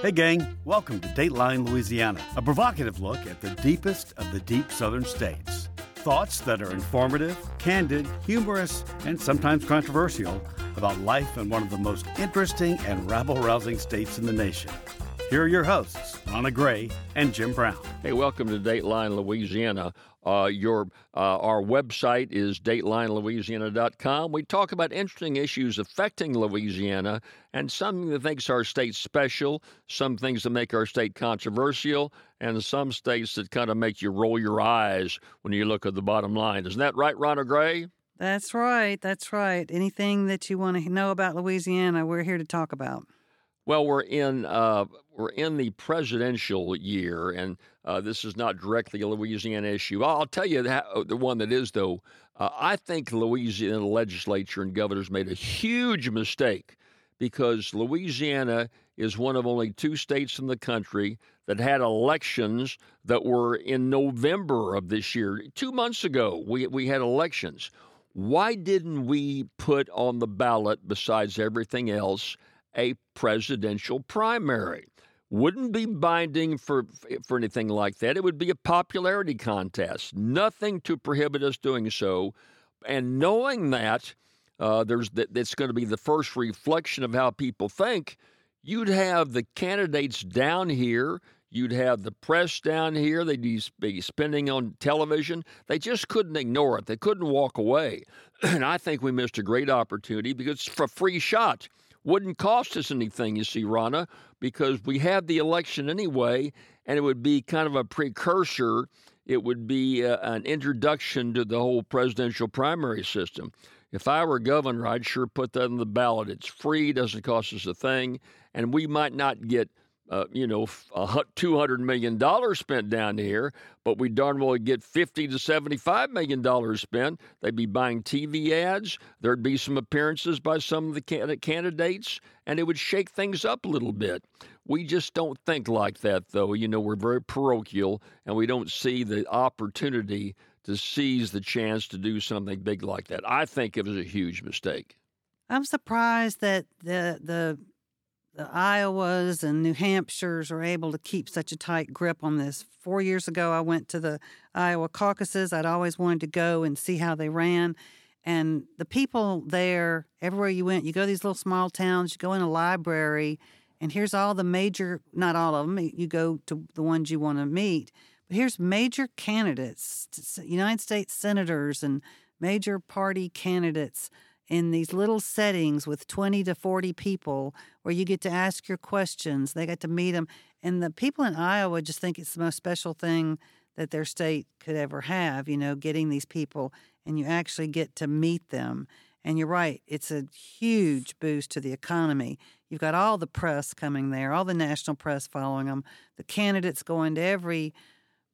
Hey, gang, welcome to Dateline Louisiana, a provocative look at the deepest of the deep southern states. Thoughts that are informative, candid, humorous, and sometimes controversial about life in one of the most interesting and rabble rousing states in the nation. Here are your hosts, Rannah Gray and Jim Brown. Hey, welcome to Dateline Louisiana. Uh, your uh, our website is DatelineLouisiana.com. We talk about interesting issues affecting Louisiana and some that makes our state special, some things that make our state controversial, and some states that kind of make you roll your eyes when you look at the bottom line. Isn't that right, Rannah Gray? That's right. That's right. Anything that you want to know about Louisiana, we're here to talk about. Well, we're in uh, we're in the presidential year, and uh, this is not directly a Louisiana issue. I'll tell you that, uh, the one that is, though. Uh, I think Louisiana legislature and governors made a huge mistake because Louisiana is one of only two states in the country that had elections that were in November of this year. Two months ago, we we had elections. Why didn't we put on the ballot, besides everything else? A presidential primary. Wouldn't be binding for for anything like that. It would be a popularity contest. Nothing to prohibit us doing so. And knowing that uh, there's that it's going to be the first reflection of how people think, you'd have the candidates down here. You'd have the press down here. They'd be spending on television. They just couldn't ignore it. They couldn't walk away. And I think we missed a great opportunity because it's free shot wouldn't cost us anything, you see, Rannah, because we have the election anyway, and it would be kind of a precursor. It would be uh, an introduction to the whole presidential primary system. If I were governor, I'd sure put that on the ballot. It's free, doesn't cost us a thing, and we might not get uh, you know, two hundred million dollars spent down here, but we darn well get fifty to seventy-five million dollars spent. They'd be buying TV ads. There'd be some appearances by some of the candidates, and it would shake things up a little bit. We just don't think like that, though. You know, we're very parochial, and we don't see the opportunity to seize the chance to do something big like that. I think it was a huge mistake. I'm surprised that the the the Iowas and New Hampshires are able to keep such a tight grip on this. Four years ago, I went to the Iowa caucuses. I'd always wanted to go and see how they ran. And the people there, everywhere you went, you go to these little small towns, you go in a library, and here's all the major, not all of them, you go to the ones you want to meet. But here's major candidates, United States senators and major party candidates in these little settings with 20 to 40 people where you get to ask your questions. They get to meet them. And the people in Iowa just think it's the most special thing that their state could ever have, you know, getting these people and you actually get to meet them. And you're right, it's a huge boost to the economy. You've got all the press coming there, all the national press following them, the candidates going to every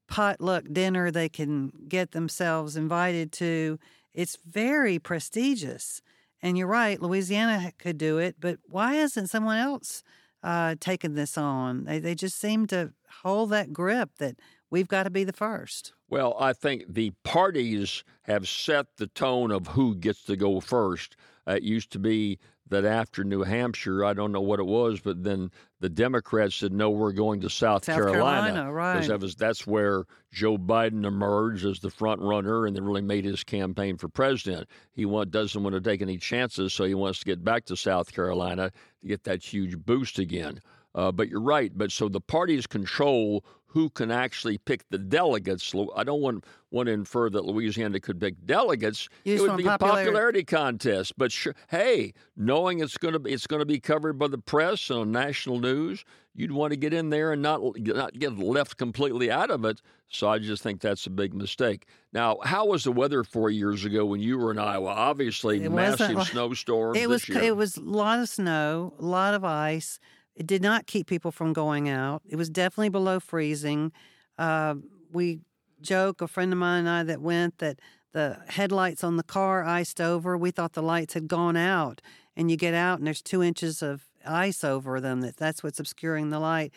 potluck dinner they can get themselves invited to. It's very prestigious. And you're right, Louisiana could do it, but why hasn't someone else uh, taken this on? They, they just seem to hold that grip that we've got to be the first. Well, I think the parties have set the tone of who gets to go first. Uh, it used to be that after New Hampshire, I don't know what it was, but then the Democrats said, no, we're going to South, South Carolina. Carolina right. That was, that's where Joe Biden emerged as the front runner and then really made his campaign for president. He want, doesn't want to take any chances, so he wants to get back to South Carolina to get that huge boost again. Uh, but you're right. But so the parties control who can actually pick the delegates. I don't want, want to infer that Louisiana could pick delegates. It would be popularity. a popularity contest. But sure, hey, knowing it's going to be it's going to be covered by the press on national news, you'd want to get in there and not not get left completely out of it. So I just think that's a big mistake. Now, how was the weather four years ago when you were in Iowa? Obviously, it massive snowstorms. It was year. it was a lot of snow, a lot of ice. It did not keep people from going out. It was definitely below freezing. Uh, we joke, a friend of mine and I that went, that the headlights on the car iced over. We thought the lights had gone out, and you get out and there's two inches of ice over them. That that's what's obscuring the light.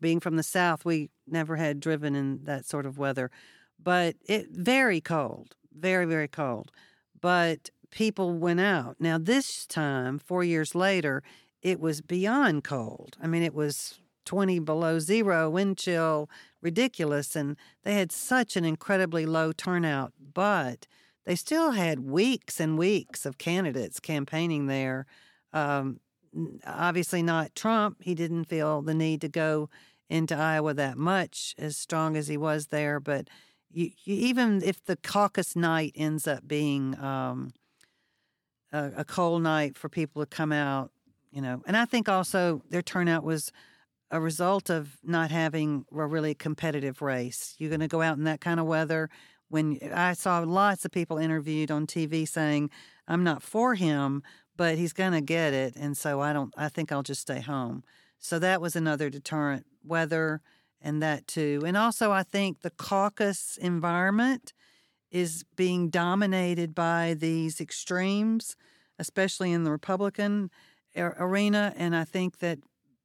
Being from the south, we never had driven in that sort of weather, but it very cold, very very cold. But people went out. Now this time, four years later, it was beyond cold. I mean, it was 20 below zero, wind chill, ridiculous. And they had such an incredibly low turnout, but they still had weeks and weeks of candidates campaigning there. Um, obviously, not Trump. He didn't feel the need to go into Iowa that much, as strong as he was there. But you, you, even if the caucus night ends up being um, a, a cold night for people to come out, you know, and I think also their turnout was a result of not having a really competitive race. You're going to go out in that kind of weather when I saw lots of people interviewed on TV saying, I'm not for him, but he's going to get it. And so I don't, I think I'll just stay home. So that was another deterrent, weather and that too. And also, I think the caucus environment is being dominated by these extremes, especially in the Republican arena. And I think that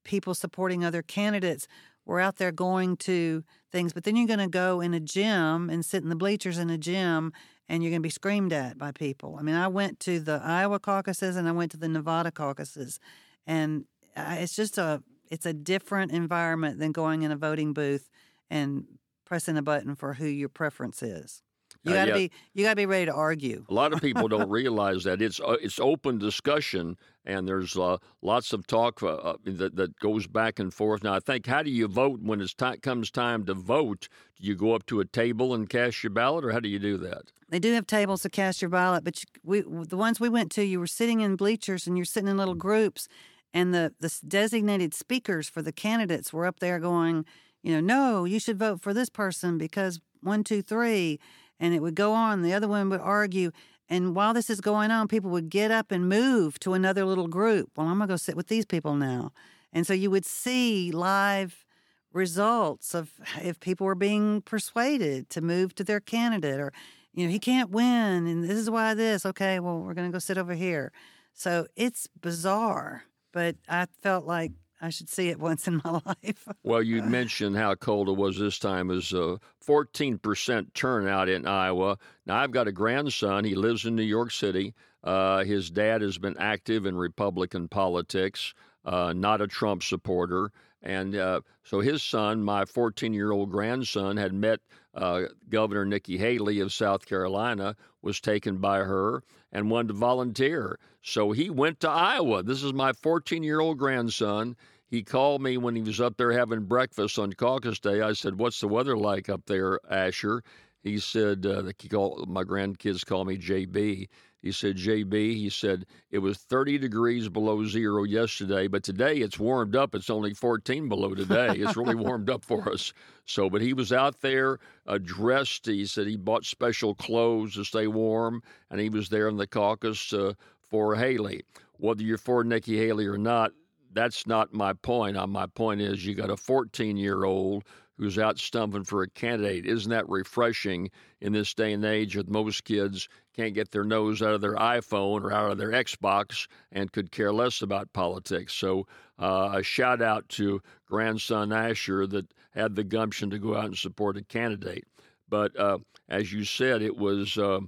people supporting other candidates we're out there going to things, but then you're going to go in a gym and sit in the bleachers in a gym and you're going to be screamed at by people. I mean, I went to the Iowa caucuses and I went to the Nevada caucuses, and uh, it's just a it's a different environment than going in a voting booth and pressing a button for who your preference is. You got to be you got to be ready to argue. A lot of people don't realize that it's uh, it's open discussion and there's uh, lots of talk uh, uh, that that goes back and forth. Now, I think how do you vote when it comes time to vote? Do you go up to a table and cast your ballot, or how do you do that? They do have tables to cast your ballot, but you, we the ones we went to, you were sitting in bleachers and you're sitting in little groups, and the the designated speakers for the candidates were up there going, you know, no, you should vote for this person because one, two, three and it would go on. The other one would argue. And while this is going on, people would get up and move to another little group. Well, I'm going to go sit with these people now. And so you would see live results of if people were being persuaded to move to their candidate or, you know, he can't win and this is why this. Okay, well, we're going to go sit over here. So it's bizarre, but I felt like I should see it once in my life. well, you mentioned how cold it was this time. It was a 14% turnout in Iowa. Now, I've got a grandson. He lives in New York City. Uh, his dad has been active in Republican politics, uh, not a Trump supporter. And uh, so his son, my 14 year old grandson, had met uh, Governor Nikki Haley of South Carolina, was taken by her and wanted to volunteer. So he went to Iowa. This is my 14 year old grandson. He called me when he was up there having breakfast on caucus day. I said, What's the weather like up there, Asher? He said, uh, he called, My grandkids call me JB. He said, JB, he said, it was 30 degrees below zero yesterday, but today it's warmed up. It's only 14 below today. It's really warmed up for us. So, but he was out there uh, dressed. He said he bought special clothes to stay warm, and he was there in the caucus uh, for Haley. Whether you're for Nikki Haley or not, that's not my point. Uh, my point is you got a 14 year old who's out stumping for a candidate. Isn't that refreshing in this day and age that most kids can't get their nose out of their iPhone or out of their Xbox and could care less about politics? So, uh, a shout out to grandson Asher that had the gumption to go out and support a candidate. But uh, as you said, it was uh,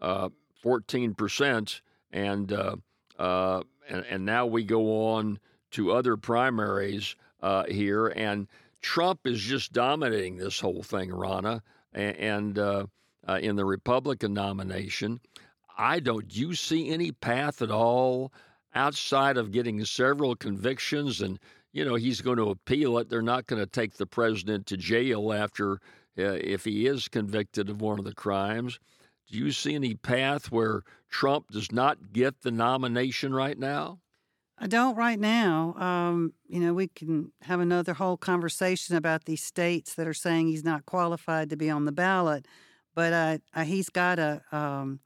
14%, uh, and, uh, uh, and, and now we go on to other primaries here. And Trump is just dominating this whole thing, Rannah, and, uh, uh, in the Republican nomination. I don't. Do you see any path at all outside of getting several convictions and you know he's going to appeal it? They're not going to take the president to jail after uh, if he is convicted of one of the crimes. Do you see any path where Trump does not get the nomination right now? I don't right now. Um, you know, we can have another whole conversation about these states that are saying he's not qualified to be on the ballot, but uh, uh, he's got a um,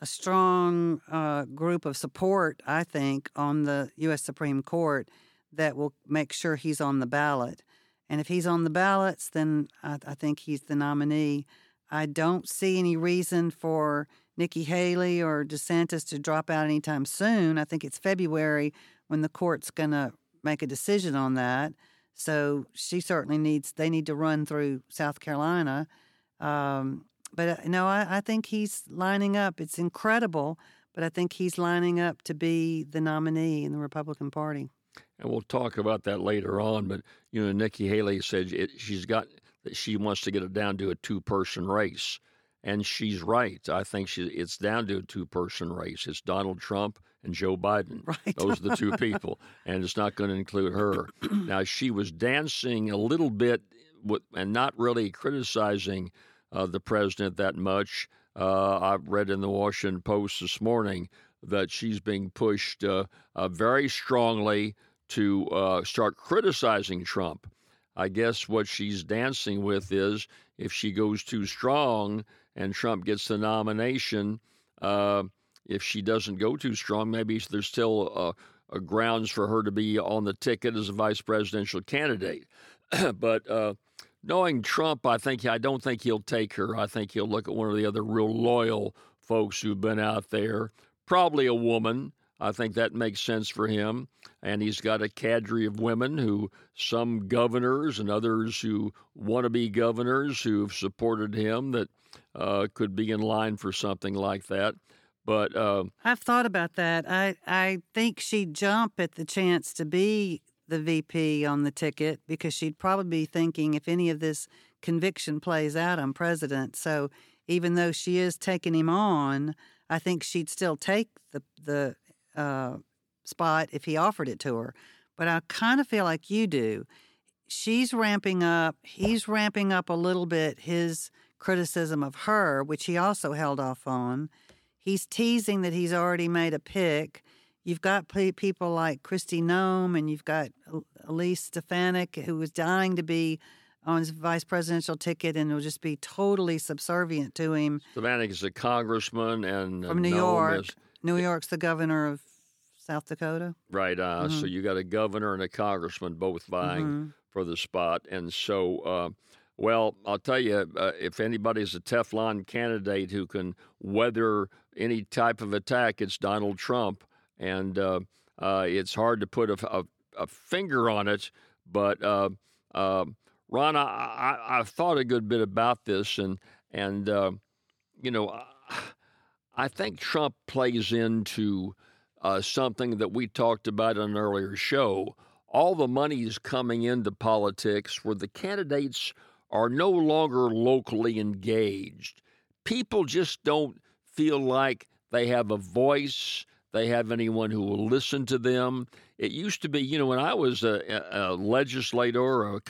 a strong uh, group of support, I think, on the U.S. Supreme Court that will make sure he's on the ballot. And if he's on the ballots, then I, I think he's the nominee. I don't see any reason for Nikki Haley or DeSantis to drop out anytime soon. I think it's February when the court's going to make a decision on that. So she certainly needs, they need to run through South Carolina. Um, but uh, no, I, I think he's lining up. It's incredible, but I think he's lining up to be the nominee in the Republican Party. and we'll talk about that later on. But you know, Nikki Haley said it, she's got that she wants to get it down to a two-person race, and she's right. I think she, it's down to a two-person race. It's Donald Trump and Joe Biden. Right. Those are the two people, and it's not going to include her. now she was dancing a little bit with, and not really criticizing uh, the president that much. Uh, I've read in the Washington Post this morning that she's being pushed uh, uh very strongly to uh, start criticizing Trump. I guess what she's dancing with is if she goes too strong and Trump gets the nomination, uh, if she doesn't go too strong, maybe there's still uh, grounds for her to be on the ticket as a vice presidential candidate. but uh, knowing Trump, I think I don't think he'll take her. I think he'll look at one of the other real loyal folks who've been out there, probably a woman. I think that makes sense for him. And he's got a cadre of women who, some governors and others who want to be governors who've supported him that uh, could be in line for something like that. But uh, I've thought about that. I, I think she'd jump at the chance to be the VP on the ticket because she'd probably be thinking if any of this conviction plays out, I'm president. So even though she is taking him on, I think she'd still take the the uh, spot if he offered it to her. But I kind of feel like you do. She's ramping up, he's ramping up a little bit his criticism of her, which he also held off on. He's teasing that he's already made a pick. You've got people like Kristi Noem, and you've got Elise Stefanik, who was dying to be on his vice presidential ticket and will just be totally subservient to him. Stefanik is a congressman and from New York. Is, New York's the governor of South Dakota. Right. Uh, mm-hmm. So you got a governor and a congressman both vying mm-hmm. for the spot. And so, uh, well, I'll tell you, uh, if anybody's a Teflon candidate who can weather any type of attack, it's Donald Trump. And uh, uh, it's hard to put a, a, a finger on it. But, uh, Ron, I, I, have thought a good bit about this. And, and you know, I think Trump plays into uh, something that we talked about in an earlier show. All the money is coming into politics where the candidates are no longer locally engaged. People just don't feel like they have a voice, they have anyone who will listen to them. It used to be, you know, when I was a, a legislator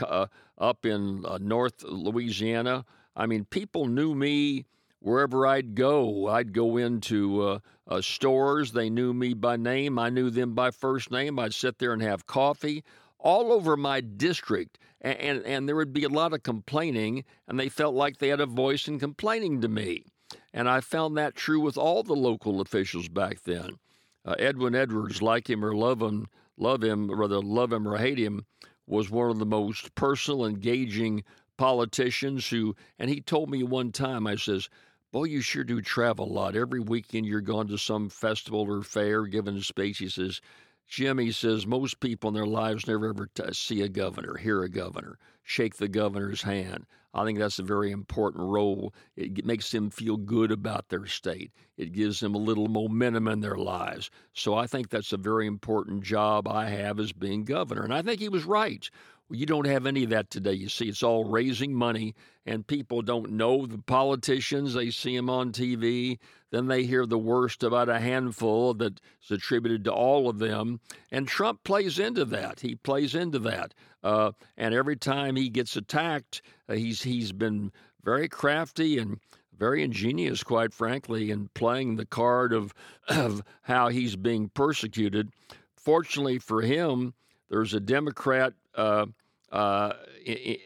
up in uh, North Louisiana, I mean, people knew me wherever I'd go. I'd go into uh, uh, stores. They knew me by name. I knew them by first name. I'd sit there and have coffee all over my district. And, and, there would be a lot of complaining, and they felt like they had a voice in complaining to me. And I found that true with all the local officials back then. Uh, Edwin Edwards, like him or love him, love him, rather love him or hate him, was one of the most personal, engaging politicians who, and he told me one time, I says, Boy, you sure do travel a lot. Every weekend you're gone to some festival or fair, giving a speech. He says, Jim, he says, most people in their lives never ever t- see a governor, hear a governor, shake the governor's hand. I think that's a very important role. It makes them feel good about their state. It gives them a little momentum in their lives. So I think that's a very important job I have as being governor. And I think he was right. Well, you don't have any of that today. You see, it's all raising money, and people don't know the politicians. They see them on TV. Then they hear the worst about a handful that's attributed to all of them. And Trump plays into that. He plays into that. Uh, and every time he gets attacked, uh, he's he's been very crafty and very ingenious, quite frankly, in playing the card of of how he's being persecuted. Fortunately for him, there's a Democrat uh, uh,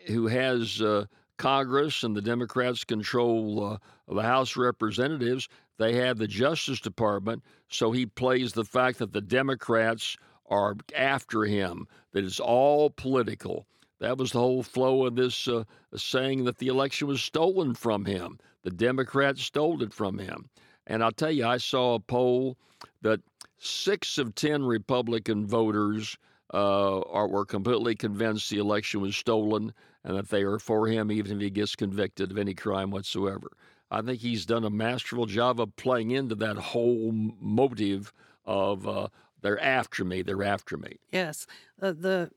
who has uh, Congress and the Democrats control uh, the House Representatives. They have the Justice Department, so he plays the fact that the Democrats are after him, that it's all political. That was the whole flow of this uh, saying that the election was stolen from him. The Democrats stole it from him. And I'll tell you, I saw a poll that six of 10 Republican voters uh, are, were completely convinced the election was stolen and that they are for him even if he gets convicted of any crime whatsoever. I think he's done a masterful job of playing into that whole motive of uh, they're after me. They're after me. Yes, uh, the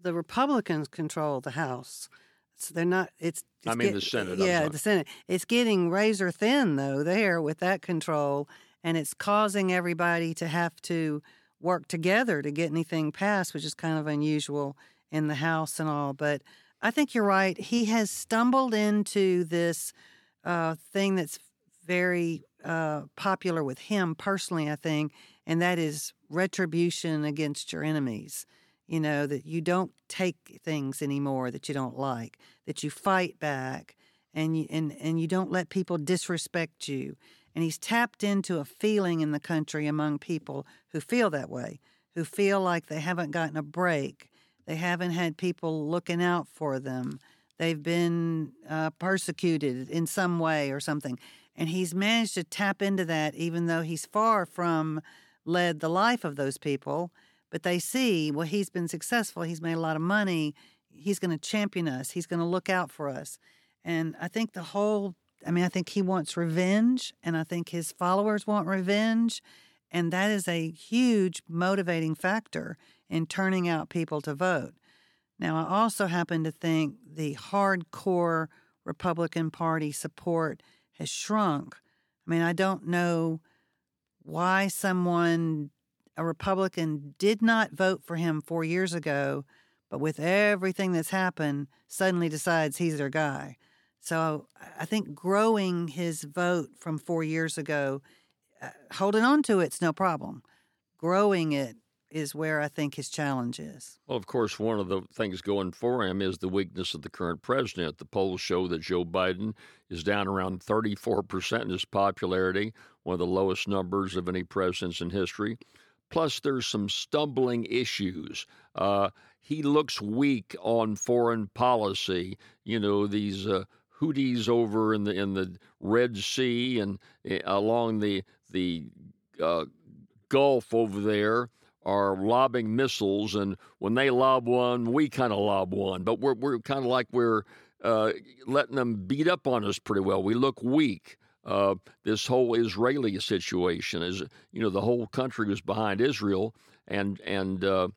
the Republicans control the House. So they're not. It's. it's I mean get- the Senate. Yeah, the Senate. It's getting razor thin though there with that control, and it's causing everybody to have to work together to get anything passed, which is kind of unusual in the House and all. But I think you're right. He has stumbled into this uh, thing that's very uh, popular with him personally, I think, and that is retribution against your enemies. You know, that you don't take things anymore that you don't like, that you fight back, and you, and, and you don't let people disrespect you. And he's tapped into a feeling in the country among people who feel that way, who feel like they haven't gotten a break, they haven't had people looking out for them, they've been uh, persecuted in some way or something. And he's managed to tap into that, even though he's far from led the life of those people. But they see, well, he's been successful. He's made a lot of money. He's going to champion us. He's going to look out for us. And I think the whole, I mean, I think he wants revenge, and I think his followers want revenge. And that is a huge motivating factor in turning out people to vote. Now, I also happen to think the hardcore Republican Party support has shrunk. I mean, I don't know why someone, a Republican, did not vote for him four years ago, but with everything that's happened, suddenly decides he's their guy. So I think growing his vote from four years ago, uh, holding on to it's no problem. Growing it is where I think his challenge is. Well, of course, one of the things going for him is the weakness of the current president. The polls show that Joe Biden is down around 34% in his popularity, one of the lowest numbers of any presidents in history. Plus, there's some stumbling issues. Uh, he looks weak on foreign policy. You know, these uh, Houthis over in the in the Red Sea and uh, along the the uh, Gulf over there are lobbing missiles, and when they lob one, we kind of lob one. But we're we're kind of like we're uh, letting them beat up on us pretty well. We look weak. Uh, this whole Israeli situation is, you know, the whole country was behind Israel, and and uh,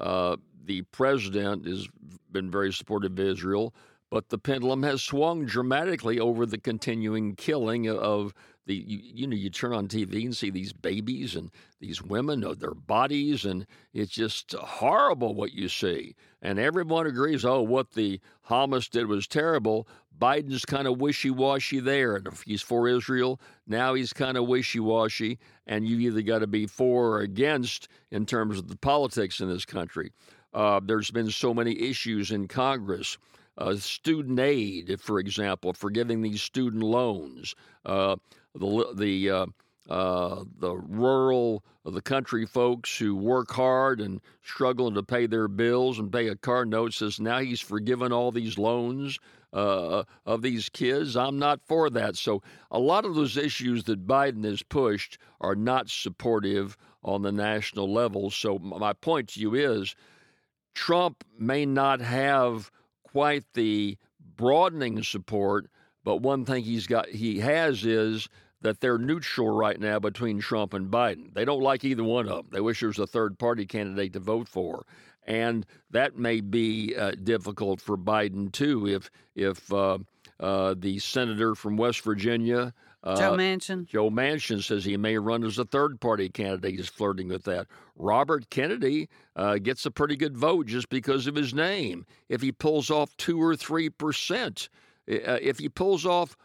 uh, the president has been very supportive of Israel, but the pendulum has swung dramatically over the continuing killing of the you, you know you turn on TV and see these babies and these women of their bodies and it's just horrible what you see. And everyone agrees oh what the Hamas did was terrible. Biden's kind of wishy-washy there and if he's for Israel now he's kind of wishy-washy and you either got to be for or against in terms of the politics in this country. Uh, there's been so many issues in Congress uh, student aid, for example, for giving these student loans, uh, the the uh, uh, the rural, the country folks who work hard and struggling to pay their bills and pay a car note says now he's forgiven all these loans uh, of these kids. I'm not for that. So a lot of those issues that Biden has pushed are not supportive on the national level. So my point to you is, Trump may not have quite the broadening support, but one thing he's got he has is that they're neutral right now between Trump and Biden. They don't like either one of them. They wish there was a third party candidate to vote for, and that may be uh, difficult for Biden too. If if uh, uh, the senator from West Virginia. Joe Manchin. Joe Manchin says he may run as a third party candidate. He's flirting with that. Robert Kennedy uh, gets a pretty good vote just because of his name. If he pulls off two or three percent, uh, if he pulls off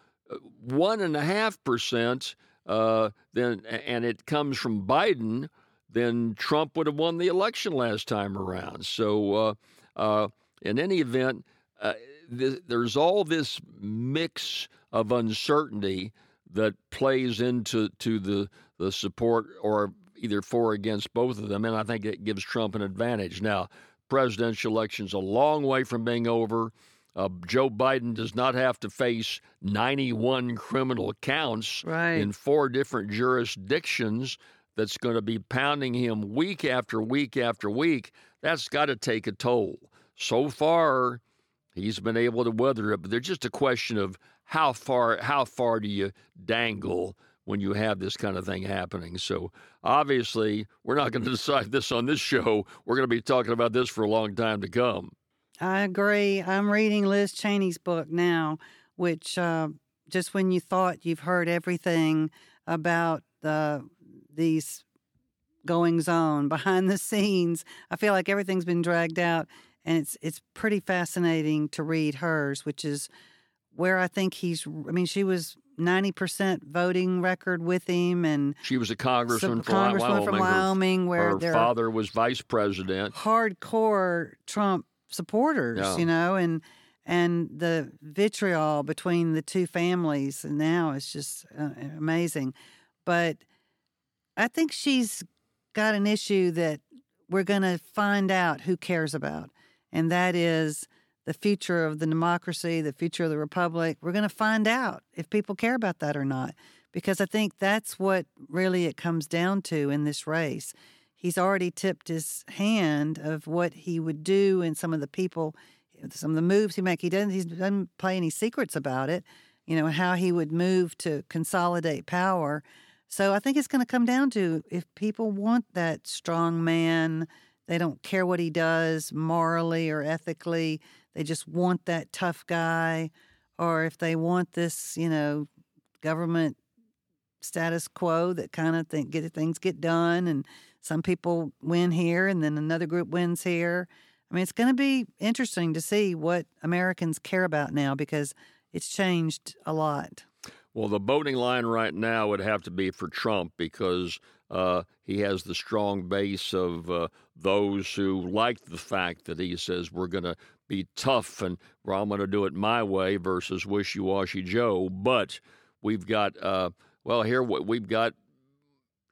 one and a half percent, uh, then and it comes from Biden, then Trump would have won the election last time around. So, uh, uh, in any event, uh, th- there's all this mix of uncertainty that plays into to the the support or either for or against both of them, and I think it gives Trump an advantage. Now, presidential election's a long way from being over. Uh, Joe Biden does not have to face 91 criminal counts Right. in four different jurisdictions that's going to be pounding him week after week after week. That's got to take a toll. So far, he's been able to weather it, but there's just a question of how far how far do you dangle when you have this kind of thing happening. So obviously, we're not going to decide this on this show. We're going to be talking about this for a long time to come. I agree. I'm reading Liz Cheney's book now, which uh, just when you thought you've heard everything about the these goings on behind the scenes, I feel like everything's been dragged out, and it's it's pretty fascinating to read hers, which is where I think he's. I mean, she was ninety percent voting record with him, and she was a congressman, from, congressman Wyoming. from Wyoming, where her father was vice president. Hardcore Trump supporters, yeah. you know, and and the vitriol between the two families now is just uh, amazing. But I think she's got an issue that we're going to find out who cares about, and that is the future of the democracy, the future of the republic. We're going to find out if people care about that or not, because I think that's what really it comes down to in this race. He's already tipped his hand of what he would do and some of the people, some of the moves he make. He doesn't. He doesn't play any secrets about it. You know how he would move to consolidate power. So I think it's going to come down to if people want that strong man, they don't care what he does morally or ethically, they just want that tough guy, or if they want this, you know, government status quo that kind of think get things get done and some people win here and then another group wins here. I mean, it's going to be interesting to see what Americans care about now because it's changed a lot. Well, the voting line right now would have to be for Trump because uh, he has the strong base of uh, those who like the fact that he says we're going to be tough and well, I'm going to do it my way versus wishy washy Joe. But we've got, uh, well, here we've got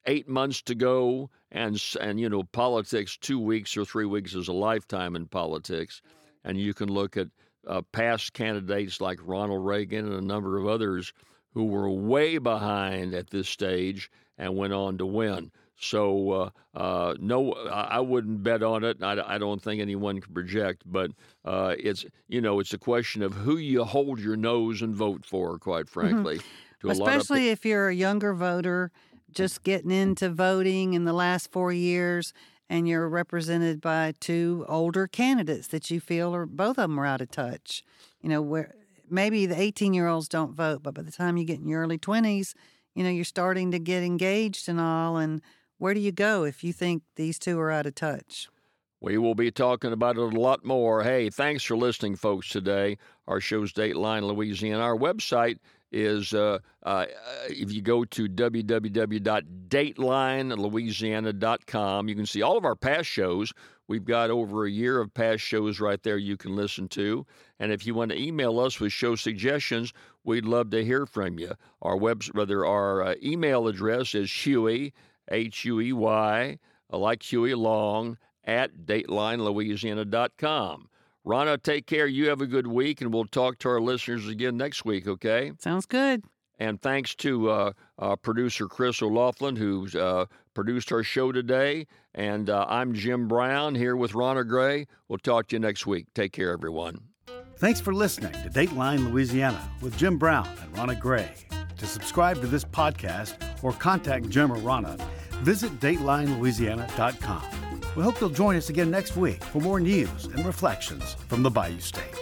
eight months to go, and and you know, politics two weeks or three weeks is a lifetime in politics, and you can look at uh, past candidates like Ronald Reagan and a number of others who were way behind at this stage and went on to win. So uh, uh, no, I wouldn't bet on it. I, I, don't think anyone can project, but uh, it's you know it's a question of who you hold your nose and vote for. Quite Mm-hmm. frankly, mm-hmm. especially if you're a younger voter, just getting into voting in the last four years, and you're represented by two older candidates that you feel are both of them are out of touch. You know where maybe the 18 year olds don't vote, but by the time you get in your early 20s, you know, you're starting to get engaged and all. And where do you go if you think these two are out of touch? We will be talking about it a lot more. Hey, thanks for listening, folks, today. Our show's Dateline Louisiana. Our website is uh, uh, if you go to www.datelinelouisiana.com, you can see all of our past shows. We've got over a year of past shows right there you can listen to. And if you want to email us with show suggestions, we'd love to hear from you. Our web, rather, our uh, email address is Huey, H U E Y, like Huey Long, at datelinelouisiana.com. Rannah, take care. You have a good week, and we'll talk to our listeners again next week, okay? Sounds good. And thanks to uh, uh, producer Chris O'Laughlin, who's uh, produced our show today. And uh, I'm Jim Brown here with Rannah Gray. We'll talk to you next week. Take care, everyone. Thanks for listening to Dateline Louisiana with Jim Brown and Rannah Gray. To subscribe to this podcast or contact Jim or Rannah, visit DatelineLouisiana.com. We hope you'll join us again next week for more news and reflections from the Bayou State.